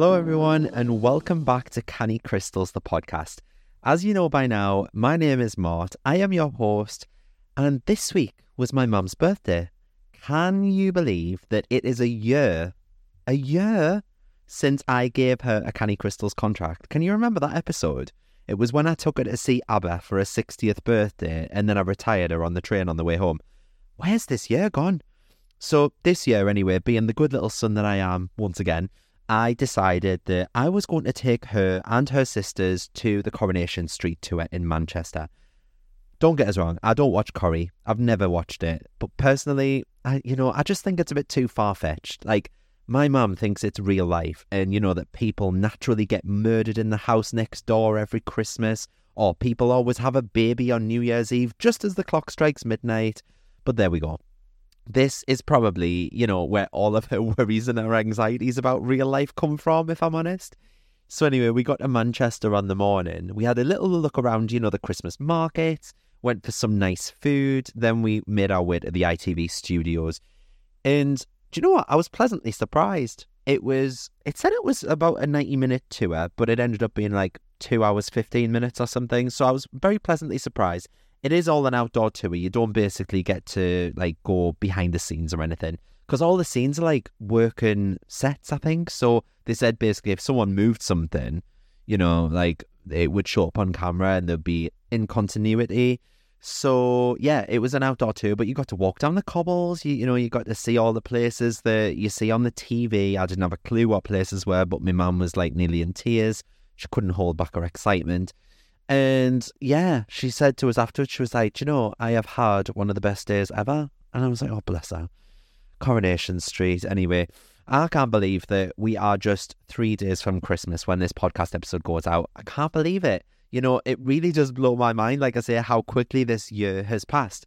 Hello, everyone, and welcome back to Canny Crystals, the podcast. As you know by now, my name is Mart. I am your host, and this week was my mum's birthday. Can you believe that it is a year, a year since I gave her a Canny Crystals contract? Can you remember that episode? It was when I took her to see ABBA for her 60th birthday, and then I retired her on the train on the way home. Where's this year gone? So, this year, anyway, being the good little son that I am, once again, I decided that I was going to take her and her sisters to the Coronation Street tour in Manchester. Don't get us wrong, I don't watch Corrie. I've never watched it. But personally, I you know, I just think it's a bit too far fetched. Like my mum thinks it's real life and you know that people naturally get murdered in the house next door every Christmas or people always have a baby on New Year's Eve just as the clock strikes midnight. But there we go this is probably, you know, where all of her worries and her anxieties about real life come from, if I'm honest. So, anyway, we got to Manchester on the morning. We had a little look around, you know, the Christmas market, went for some nice food. Then we made our way to the ITV studios. And do you know what? I was pleasantly surprised. It was, it said it was about a 90 minute tour, but it ended up being like two hours, 15 minutes or something. So I was very pleasantly surprised it is all an outdoor tour. You don't basically get to like go behind the scenes or anything because all the scenes are like working sets, I think. So they said basically if someone moved something, you know, like it would show up on camera and there'd be in continuity. So yeah, it was an outdoor tour, but you got to walk down the cobbles. You, you know, you got to see all the places that you see on the TV. I didn't have a clue what places were, but my mum was like nearly in tears. She couldn't hold back her excitement. And yeah, she said to us afterwards, she was like, you know, I have had one of the best days ever. And I was like, oh, bless her. Coronation Street. Anyway, I can't believe that we are just three days from Christmas when this podcast episode goes out. I can't believe it. You know, it really does blow my mind, like I say, how quickly this year has passed.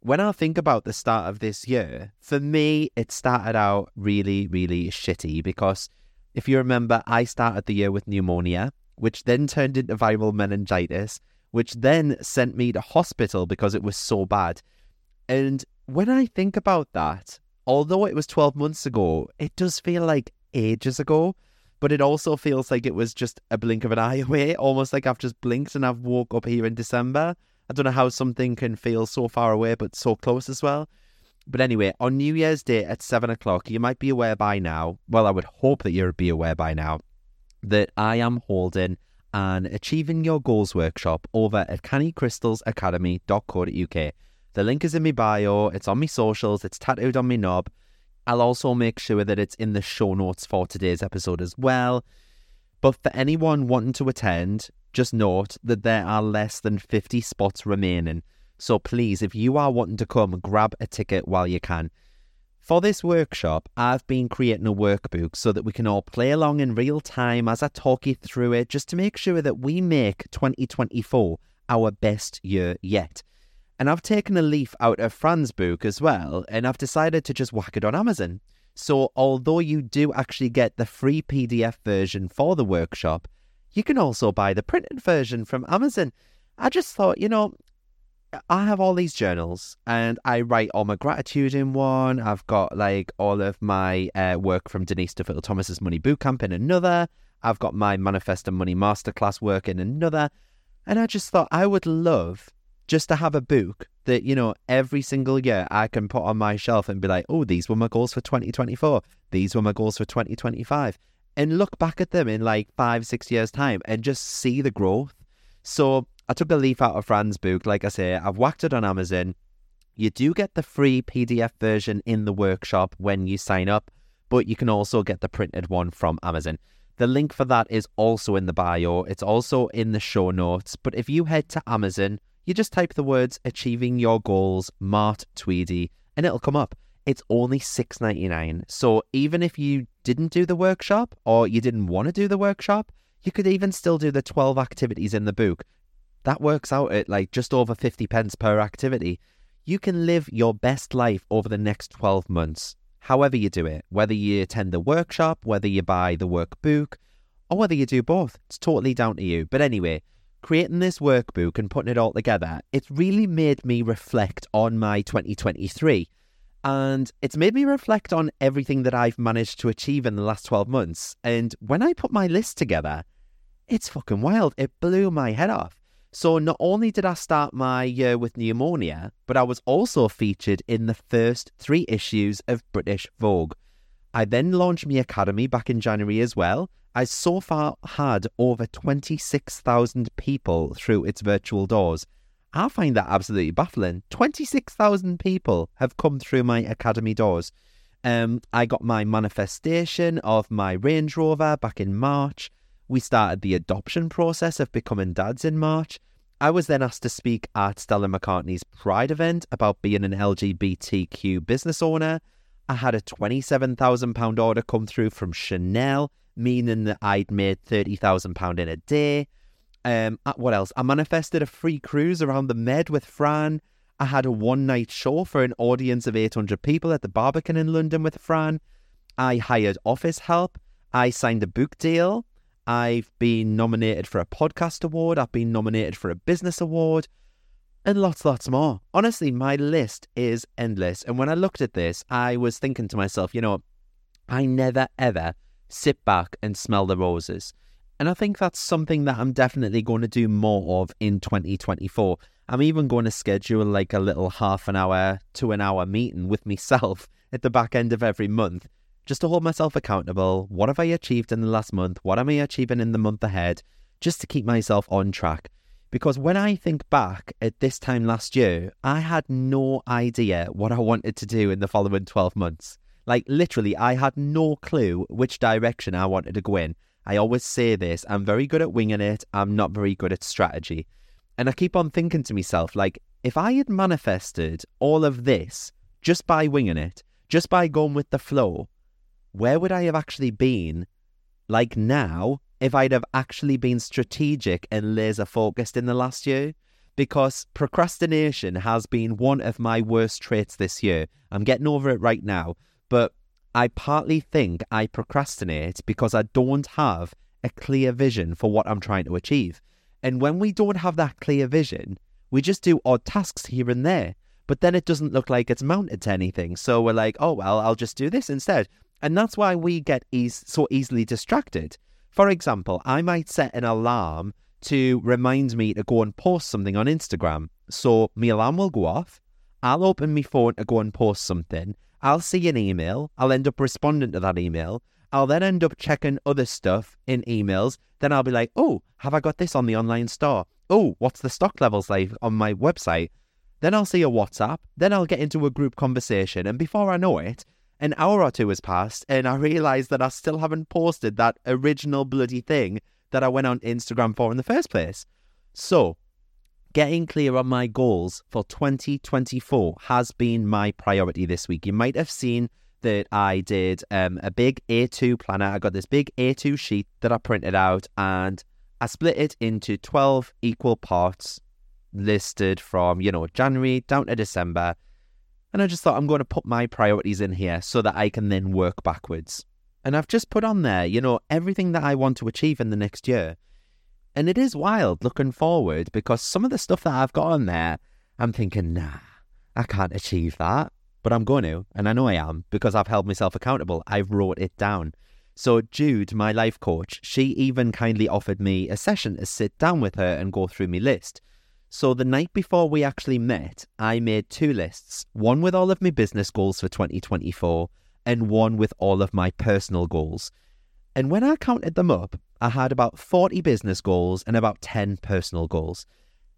When I think about the start of this year, for me, it started out really, really shitty because if you remember, I started the year with pneumonia which then turned into viral meningitis, which then sent me to hospital because it was so bad. And when I think about that, although it was 12 months ago, it does feel like ages ago, but it also feels like it was just a blink of an eye away, almost like I've just blinked and I've woke up here in December. I don't know how something can feel so far away but so close as well. But anyway, on New Year's Day at 7 o'clock, you might be aware by now, well, I would hope that you'd be aware by now, that I am holding an Achieving Your Goals workshop over at cannycrystalsacademy.co.uk. The link is in my bio, it's on my socials, it's tattooed on my knob. I'll also make sure that it's in the show notes for today's episode as well. But for anyone wanting to attend, just note that there are less than 50 spots remaining. So please, if you are wanting to come, grab a ticket while you can. For this workshop, I've been creating a workbook so that we can all play along in real time as I talk you through it, just to make sure that we make 2024 our best year yet. And I've taken a leaf out of Fran's book as well, and I've decided to just whack it on Amazon. So, although you do actually get the free PDF version for the workshop, you can also buy the printed version from Amazon. I just thought, you know, I have all these journals and I write all my gratitude in one. I've got like all of my uh, work from Denise Duffield Thomas's Money Bootcamp in another. I've got my Manifest and Money Masterclass work in another. And I just thought I would love just to have a book that, you know, every single year I can put on my shelf and be like, oh, these were my goals for 2024. These were my goals for 2025. And look back at them in like five, six years' time and just see the growth. So I took a leaf out of Fran's book. Like I say, I've whacked it on Amazon. You do get the free PDF version in the workshop when you sign up, but you can also get the printed one from Amazon. The link for that is also in the bio. It's also in the show notes. But if you head to Amazon, you just type the words achieving your goals, Mart Tweedy, and it'll come up. It's only $6.99. So even if you didn't do the workshop or you didn't want to do the workshop, you could even still do the 12 activities in the book that works out at like just over 50 pence per activity. You can live your best life over the next 12 months, however you do it, whether you attend the workshop, whether you buy the workbook, or whether you do both. It's totally down to you. But anyway, creating this workbook and putting it all together, it's really made me reflect on my 2023. And it's made me reflect on everything that I've managed to achieve in the last 12 months. And when I put my list together, it's fucking wild. It blew my head off. So not only did I start my year with pneumonia, but I was also featured in the first three issues of British Vogue. I then launched my academy back in January as well. I so far had over 26,000 people through its virtual doors. I find that absolutely baffling. 26,000 people have come through my academy doors. Um, I got my manifestation of my Range Rover back in March. We started the adoption process of becoming dads in March. I was then asked to speak at Stella McCartney's Pride event about being an LGBTQ business owner. I had a £27,000 order come through from Chanel, meaning that I'd made £30,000 in a day. Um, uh, what else? I manifested a free cruise around the Med with Fran. I had a one night show for an audience of 800 people at the Barbican in London with Fran. I hired office help. I signed a book deal. I've been nominated for a podcast award, I've been nominated for a business award, and lots, lots more. Honestly, my list is endless. And when I looked at this, I was thinking to myself, you know, I never ever sit back and smell the roses. And I think that's something that I'm definitely going to do more of in 2024. I'm even going to schedule like a little half an hour to an hour meeting with myself at the back end of every month just to hold myself accountable. What have I achieved in the last month? What am I achieving in the month ahead? Just to keep myself on track. Because when I think back at this time last year, I had no idea what I wanted to do in the following 12 months. Like, literally, I had no clue which direction I wanted to go in. I always say this I'm very good at winging it, I'm not very good at strategy. And I keep on thinking to myself, like, if I had manifested all of this just by winging it, just by going with the flow, where would I have actually been like now if I'd have actually been strategic and laser focused in the last year? Because procrastination has been one of my worst traits this year. I'm getting over it right now, but I partly think I procrastinate because I don't have a clear vision for what I'm trying to achieve. And when we don't have that clear vision, we just do odd tasks here and there. But then it doesn't look like it's mounted to anything. So we're like, oh, well, I'll just do this instead. And that's why we get so easily distracted. For example, I might set an alarm to remind me to go and post something on Instagram. So my alarm will go off. I'll open my phone to go and post something. I'll see an email. I'll end up responding to that email. I'll then end up checking other stuff in emails. Then I'll be like, oh, have I got this on the online store? Oh, what's the stock levels like on my website? Then I'll see a WhatsApp. Then I'll get into a group conversation. And before I know it, an hour or two has passed and I realised that I still haven't posted that original bloody thing that I went on Instagram for in the first place. So, getting clear on my goals for 2024 has been my priority this week. You might have seen that I did um, a big A2 planner. I got this big A2 sheet that I printed out and I split it into 12 equal parts listed from, you know, January down to December. And I just thought I'm going to put my priorities in here so that I can then work backwards. And I've just put on there, you know, everything that I want to achieve in the next year. And it is wild looking forward because some of the stuff that I've got on there, I'm thinking, nah, I can't achieve that. But I'm going to, and I know I am because I've held myself accountable. I've wrote it down. So Jude, my life coach, she even kindly offered me a session to sit down with her and go through my list. So the night before we actually met, I made two lists one with all of my business goals for 2024 and one with all of my personal goals. And when I counted them up, I had about 40 business goals and about 10 personal goals.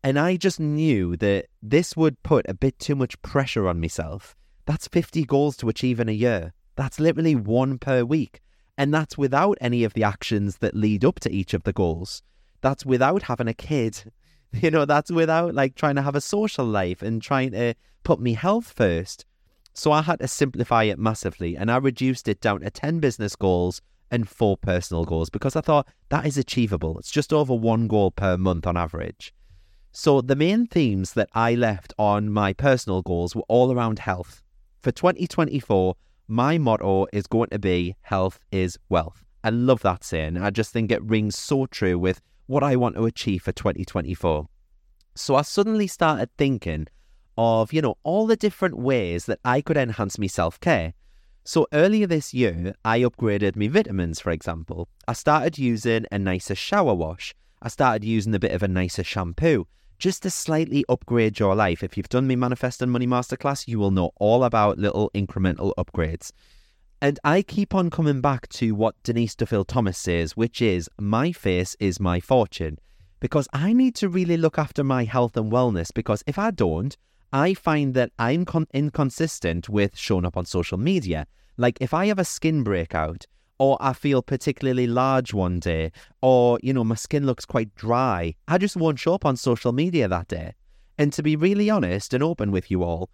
And I just knew that this would put a bit too much pressure on myself. That's 50 goals to achieve in a year. That's literally one per week. And that's without any of the actions that lead up to each of the goals. That's without having a kid You know, that's without like trying to have a social life and trying to put me health first. So I had to simplify it massively and I reduced it down to 10 business goals and four personal goals because I thought that is achievable. It's just over one goal per month on average. So the main themes that I left on my personal goals were all around health. For 2024, my motto is going to be health is wealth. I love that saying. I just think it rings so true with what I want to achieve for 2024. So I suddenly started thinking of, you know, all the different ways that I could enhance my self care. So earlier this year, I upgraded my vitamins, for example. I started using a nicer shower wash. I started using a bit of a nicer shampoo just to slightly upgrade your life. If you've done my Manifest and Money Masterclass, you will know all about little incremental upgrades. And I keep on coming back to what Denise Duffield Thomas says, which is my face is my fortune. Because I need to really look after my health and wellness. Because if I don't, I find that I'm con- inconsistent with showing up on social media. Like if I have a skin breakout, or I feel particularly large one day, or, you know, my skin looks quite dry, I just won't show up on social media that day. And to be really honest and open with you all,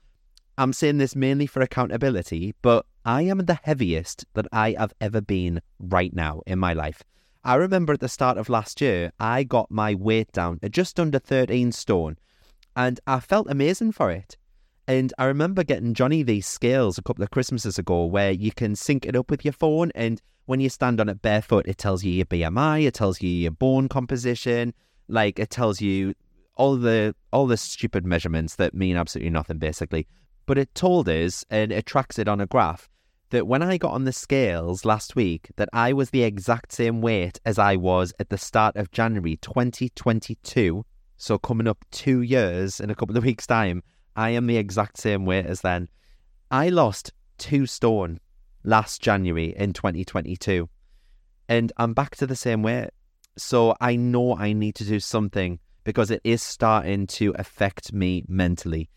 I'm saying this mainly for accountability, but I am the heaviest that I have ever been right now in my life. I remember at the start of last year, I got my weight down to just under 13 stone, and I felt amazing for it. And I remember getting Johnny these scales a couple of Christmases ago where you can sync it up with your phone, and when you stand on it barefoot, it tells you your BMI, it tells you your bone composition, like it tells you all the all the stupid measurements that mean absolutely nothing basically. But it told us and it tracks it on a graph that when I got on the scales last week, that I was the exact same weight as I was at the start of January 2022. So coming up two years in a couple of weeks' time, I am the exact same weight as then. I lost two stone last January in 2022, and I'm back to the same weight. So I know I need to do something because it is starting to affect me mentally.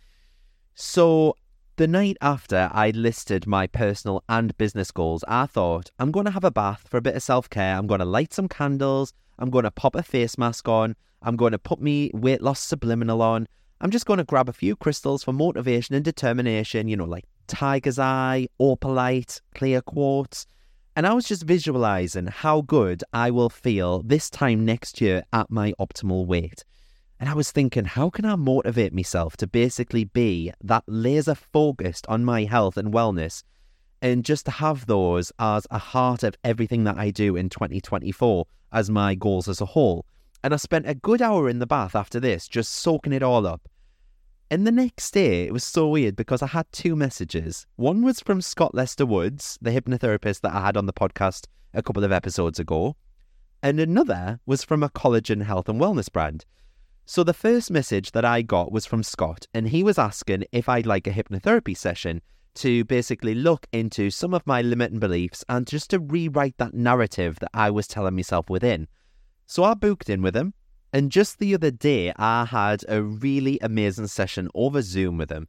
So the night after I listed my personal and business goals, I thought, I'm going to have a bath for a bit of self care. I'm going to light some candles. I'm going to pop a face mask on. I'm going to put me weight loss subliminal on. I'm just going to grab a few crystals for motivation and determination, you know, like tiger's eye, opalite, clear quartz. And I was just visualizing how good I will feel this time next year at my optimal weight. And I was thinking, how can I motivate myself to basically be that laser focused on my health and wellness and just to have those as a heart of everything that I do in 2024 as my goals as a whole. And I spent a good hour in the bath after this, just soaking it all up. And the next day, it was so weird because I had two messages. One was from Scott Lester Woods, the hypnotherapist that I had on the podcast a couple of episodes ago. And another was from a collagen health and wellness brand. So the first message that I got was from Scott, and he was asking if I'd like a hypnotherapy session to basically look into some of my limiting beliefs and just to rewrite that narrative that I was telling myself within. So I booked in with him, and just the other day I had a really amazing session over Zoom with him.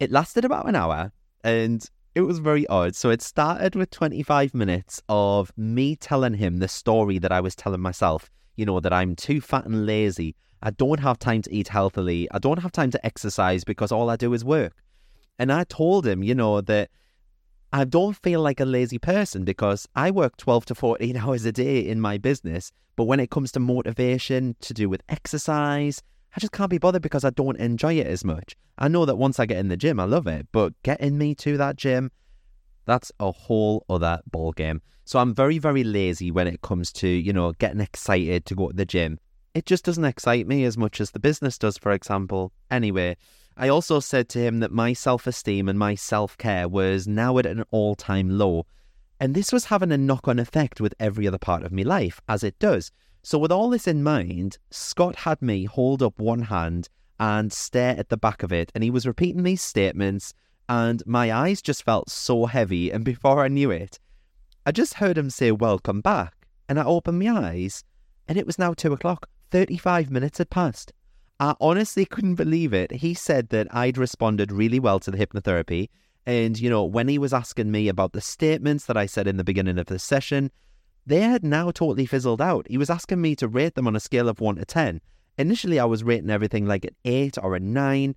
It lasted about an hour, and it was very odd. So it started with 25 minutes of me telling him the story that I was telling myself, you know, that I'm too fat and lazy I don't have time to eat healthily. I don't have time to exercise because all I do is work. And I told him, you know, that I don't feel like a lazy person because I work 12 to 14 hours a day in my business. But when it comes to motivation to do with exercise, I just can't be bothered because I don't enjoy it as much. I know that once I get in the gym, I love it, but getting me to that gym, that's a whole other ball game. So I'm very, very lazy when it comes to, you know, getting excited to go to the gym. It just doesn't excite me as much as the business does, for example. Anyway, I also said to him that my self esteem and my self care was now at an all time low. And this was having a knock on effect with every other part of my life, as it does. So, with all this in mind, Scott had me hold up one hand and stare at the back of it. And he was repeating these statements, and my eyes just felt so heavy. And before I knew it, I just heard him say, Welcome back. And I opened my eyes, and it was now two o'clock. 35 minutes had passed. I honestly couldn't believe it. He said that I'd responded really well to the hypnotherapy. And, you know, when he was asking me about the statements that I said in the beginning of the session, they had now totally fizzled out. He was asking me to rate them on a scale of 1 to 10. Initially, I was rating everything like an 8 or a 9.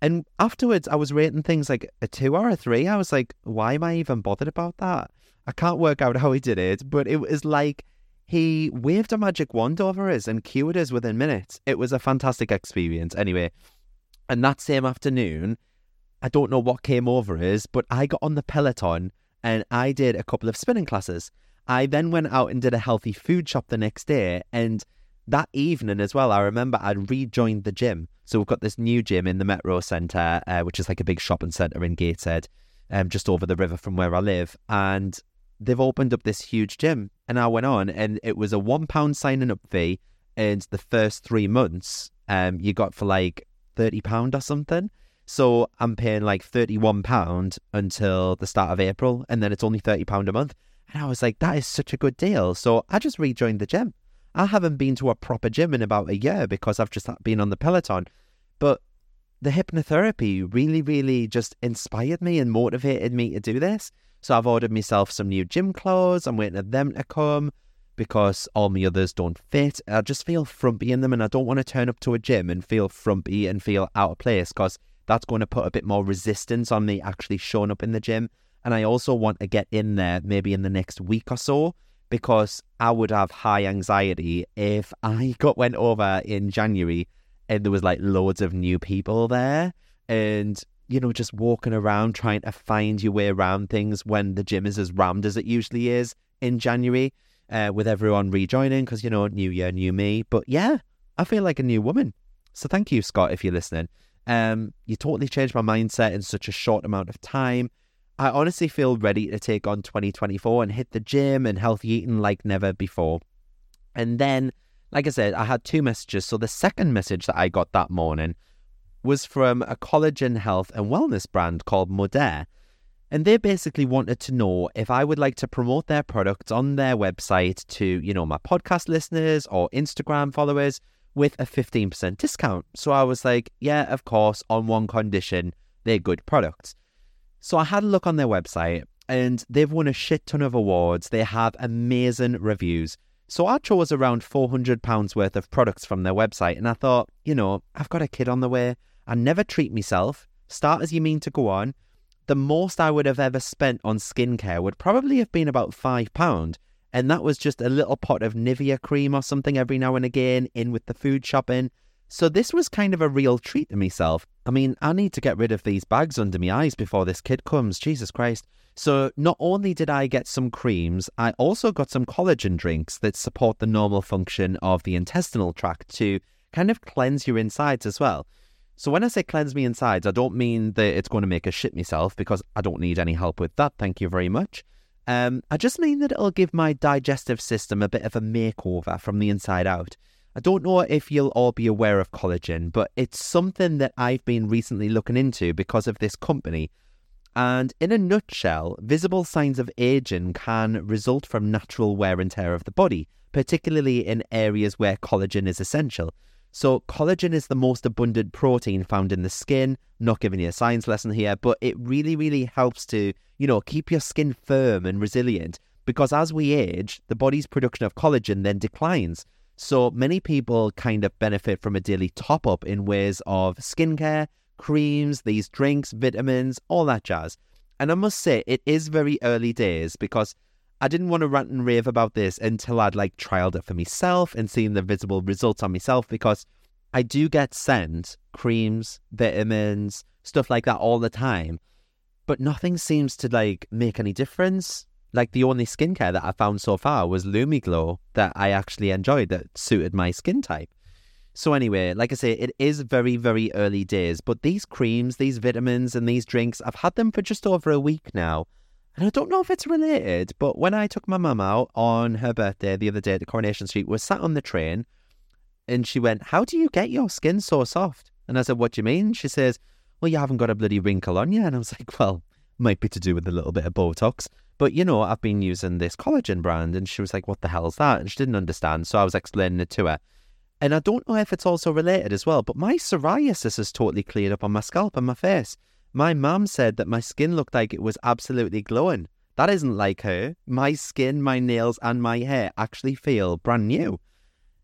And afterwards, I was rating things like a 2 or a 3. I was like, why am I even bothered about that? I can't work out how he did it, but it was like he waved a magic wand over us and cured us within minutes. It was a fantastic experience. Anyway, and that same afternoon, I don't know what came over us, but I got on the Peloton and I did a couple of spinning classes. I then went out and did a healthy food shop the next day. And that evening as well, I remember I'd rejoined the gym. So we've got this new gym in the Metro Centre, uh, which is like a big shopping centre in Gateshead, um, just over the river from where I live. And they've opened up this huge gym. And I went on, and it was a one pound signing up fee. And the first three months, um, you got for like thirty pound or something. So I'm paying like thirty one pound until the start of April, and then it's only thirty pound a month. And I was like, that is such a good deal. So I just rejoined the gym. I haven't been to a proper gym in about a year because I've just been on the Peloton. But the hypnotherapy really, really just inspired me and motivated me to do this. So I've ordered myself some new gym clothes. I'm waiting for them to come because all my others don't fit. I just feel frumpy in them and I don't want to turn up to a gym and feel frumpy and feel out of place because that's going to put a bit more resistance on me actually showing up in the gym. And I also want to get in there maybe in the next week or so because I would have high anxiety if I got went over in January and there was like loads of new people there and you know, just walking around trying to find your way around things when the gym is as rammed as it usually is in January, uh, with everyone rejoining because, you know, new year, new me. But yeah, I feel like a new woman. So thank you, Scott, if you're listening. Um, you totally changed my mindset in such a short amount of time. I honestly feel ready to take on 2024 and hit the gym and healthy eating like never before. And then, like I said, I had two messages. So the second message that I got that morning was from a collagen health and wellness brand called Modere. And they basically wanted to know if I would like to promote their products on their website to, you know, my podcast listeners or Instagram followers with a 15% discount. So I was like, yeah, of course, on one condition, they're good products. So I had a look on their website and they've won a shit ton of awards. They have amazing reviews. So I chose around £400 worth of products from their website and I thought, you know, I've got a kid on the way. I never treat myself. Start as you mean to go on. The most I would have ever spent on skincare would probably have been about £5. And that was just a little pot of Nivea cream or something every now and again in with the food shopping. So this was kind of a real treat to myself. I mean, I need to get rid of these bags under my eyes before this kid comes. Jesus Christ. So not only did I get some creams, I also got some collagen drinks that support the normal function of the intestinal tract to kind of cleanse your insides as well. So when I say cleanse me insides, I don't mean that it's going to make a shit myself because I don't need any help with that. Thank you very much. Um, I just mean that it'll give my digestive system a bit of a makeover from the inside out. I don't know if you'll all be aware of collagen, but it's something that I've been recently looking into because of this company. And in a nutshell, visible signs of aging can result from natural wear and tear of the body, particularly in areas where collagen is essential. So, collagen is the most abundant protein found in the skin. Not giving you a science lesson here, but it really, really helps to, you know, keep your skin firm and resilient because as we age, the body's production of collagen then declines. So many people kind of benefit from a daily top up in ways of skincare, creams, these drinks, vitamins, all that jazz. And I must say, it is very early days because I didn't want to rant and rave about this until I'd like trialed it for myself and seen the visible results on myself because I do get sent creams, vitamins, stuff like that all the time, but nothing seems to like make any difference. Like the only skincare that I found so far was Lumiglow that I actually enjoyed that suited my skin type. So anyway, like I say, it is very, very early days, but these creams, these vitamins and these drinks, I've had them for just over a week now. And I don't know if it's related, but when I took my mum out on her birthday the other day at the Coronation Street, we sat on the train and she went, How do you get your skin so soft? And I said, What do you mean? She says, Well, you haven't got a bloody wrinkle on you. And I was like, Well, might be to do with a little bit of Botox. But you know, I've been using this collagen brand. And she was like, What the hell's that? And she didn't understand. So I was explaining it to her. And I don't know if it's also related as well, but my psoriasis has totally cleared up on my scalp and my face. My mum said that my skin looked like it was absolutely glowing. That isn't like her. My skin, my nails, and my hair actually feel brand new.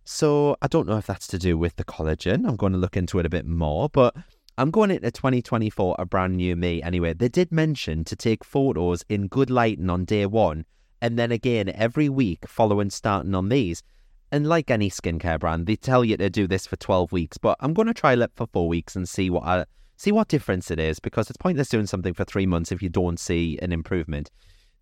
So I don't know if that's to do with the collagen. I'm going to look into it a bit more, but I'm going into 2024 a brand new me anyway. They did mention to take photos in good lighting on day one, and then again every week following starting on these. And like any skincare brand, they tell you to do this for 12 weeks, but I'm going to try it for four weeks and see what I, see what difference it is because it's pointless doing something for three months if you don't see an improvement.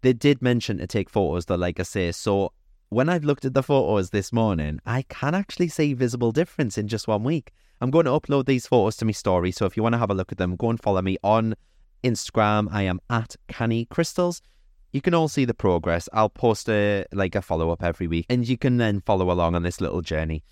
They did mention to take photos, though, like I say. So when I've looked at the photos this morning, I can actually see visible difference in just one week. I'm going to upload these photos to my story, so if you want to have a look at them, go and follow me on Instagram. I am at Canny Crystals. You can all see the progress. I'll post a like a follow up every week, and you can then follow along on this little journey.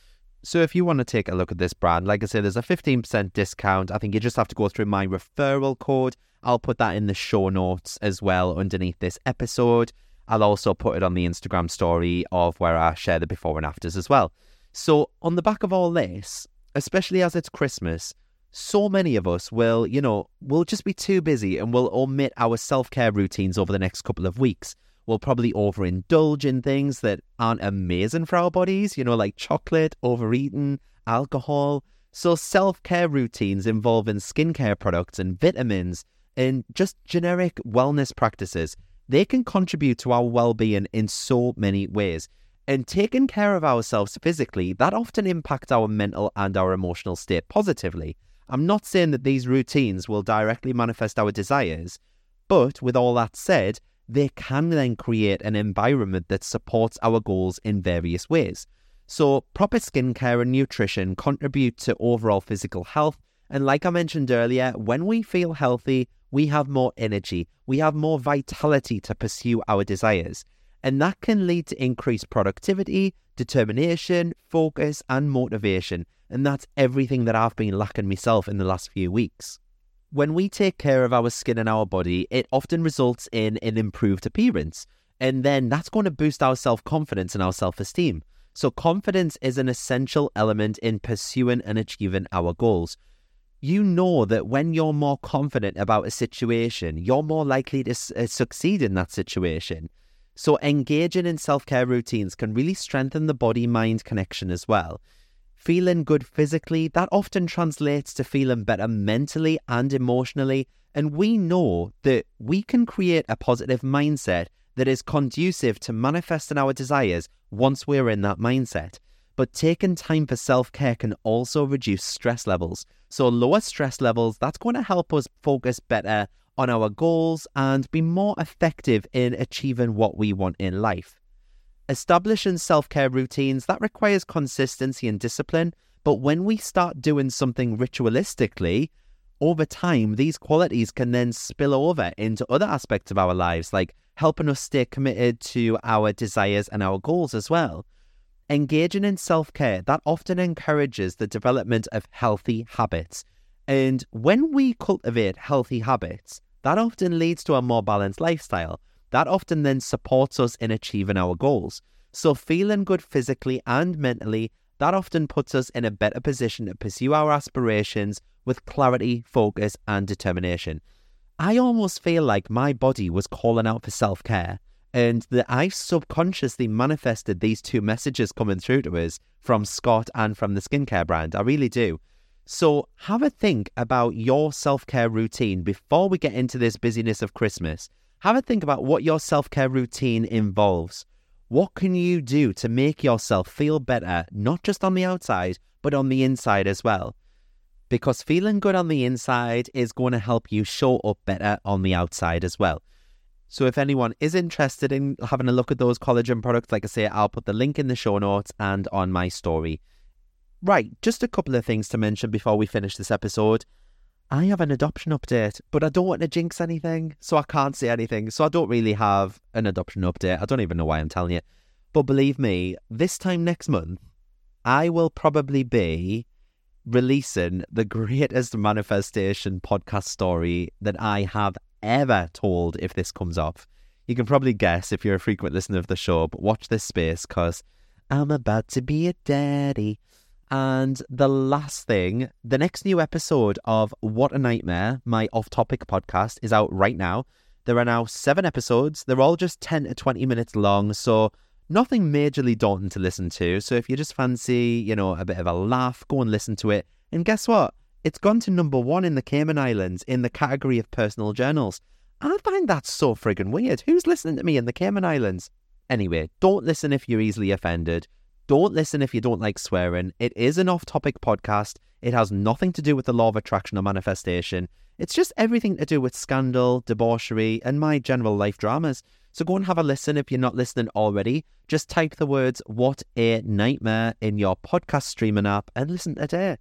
So if you want to take a look at this brand, like I said, there's a 15% discount. I think you just have to go through my referral code. I'll put that in the show notes as well underneath this episode. I'll also put it on the Instagram story of where I share the before and afters as well. So, on the back of all this, especially as it's Christmas, so many of us will, you know, we'll just be too busy and we'll omit our self care routines over the next couple of weeks. We'll probably overindulge in things that aren't amazing for our bodies, you know, like chocolate, overeating, alcohol. So, self care routines involving skincare products and vitamins and just generic wellness practices they can contribute to our well being in so many ways. And taking care of ourselves physically, that often impacts our mental and our emotional state positively. I'm not saying that these routines will directly manifest our desires, but with all that said, they can then create an environment that supports our goals in various ways. So, proper skincare and nutrition contribute to overall physical health. And like I mentioned earlier, when we feel healthy, we have more energy, we have more vitality to pursue our desires. And that can lead to increased productivity, determination, focus, and motivation. And that's everything that I've been lacking myself in the last few weeks. When we take care of our skin and our body, it often results in an improved appearance. And then that's going to boost our self confidence and our self esteem. So, confidence is an essential element in pursuing and achieving our goals you know that when you're more confident about a situation, you're more likely to uh, succeed in that situation. So, engaging in self care routines can really strengthen the body mind connection as well. Feeling good physically, that often translates to feeling better mentally and emotionally. And we know that we can create a positive mindset that is conducive to manifesting our desires once we're in that mindset. But taking time for self care can also reduce stress levels. So, lower stress levels, that's going to help us focus better on our goals and be more effective in achieving what we want in life. Establishing self care routines, that requires consistency and discipline. But when we start doing something ritualistically, over time, these qualities can then spill over into other aspects of our lives, like helping us stay committed to our desires and our goals as well. Engaging in self care, that often encourages the development of healthy habits. And when we cultivate healthy habits, that often leads to a more balanced lifestyle. That often then supports us in achieving our goals. So, feeling good physically and mentally, that often puts us in a better position to pursue our aspirations with clarity, focus, and determination. I almost feel like my body was calling out for self care and that I subconsciously manifested these two messages coming through to us from Scott and from the skincare brand. I really do. So have a think about your self care routine before we get into this busyness of Christmas. Have a think about what your self care routine involves. What can you do to make yourself feel better, not just on the outside, but on the inside as well? Because feeling good on the inside is going to help you show up better on the outside as well. So if anyone is interested in having a look at those collagen products, like I say, I'll put the link in the show notes and on my story. Right, just a couple of things to mention before we finish this episode. I have an adoption update, but I don't want to jinx anything, so I can't say anything. So I don't really have an adoption update. I don't even know why I'm telling you. But believe me, this time next month, I will probably be releasing the greatest manifestation podcast story that I have ever told if this comes off. You can probably guess if you're a frequent listener of the show, but watch this space because I'm about to be a daddy. And the last thing, the next new episode of What a Nightmare, my off topic podcast, is out right now. There are now seven episodes. They're all just 10 to 20 minutes long. So nothing majorly daunting to listen to. So if you just fancy, you know, a bit of a laugh, go and listen to it. And guess what? It's gone to number one in the Cayman Islands in the category of personal journals. I find that so friggin' weird. Who's listening to me in the Cayman Islands? Anyway, don't listen if you're easily offended. Don't listen if you don't like swearing. It is an off topic podcast. It has nothing to do with the law of attraction or manifestation. It's just everything to do with scandal, debauchery, and my general life dramas. So go and have a listen if you're not listening already. Just type the words What a Nightmare in your podcast streaming app and listen today.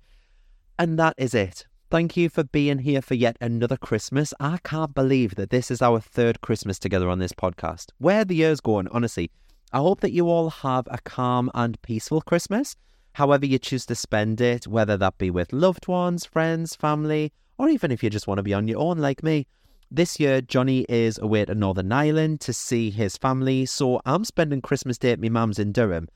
And that is it. Thank you for being here for yet another Christmas. I can't believe that this is our third Christmas together on this podcast. Where the year's going, honestly. I hope that you all have a calm and peaceful Christmas, however you choose to spend it, whether that be with loved ones, friends, family, or even if you just want to be on your own like me. This year, Johnny is away to Northern Ireland to see his family, so I'm spending Christmas Day at my mum's in Durham.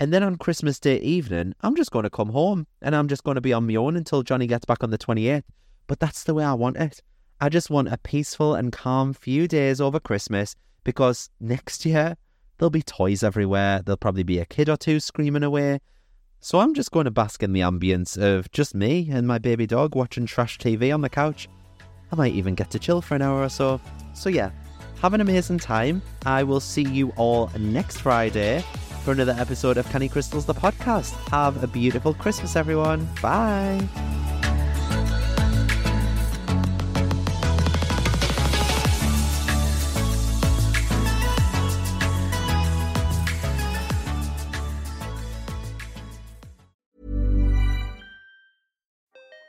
And then on Christmas Day evening, I'm just going to come home and I'm just going to be on my own until Johnny gets back on the 28th. But that's the way I want it. I just want a peaceful and calm few days over Christmas because next year there'll be toys everywhere. There'll probably be a kid or two screaming away. So I'm just going to bask in the ambience of just me and my baby dog watching trash TV on the couch. I might even get to chill for an hour or so. So yeah, have an amazing time. I will see you all next Friday for another episode of Canny Crystals, the podcast. Have a beautiful Christmas, everyone. Bye.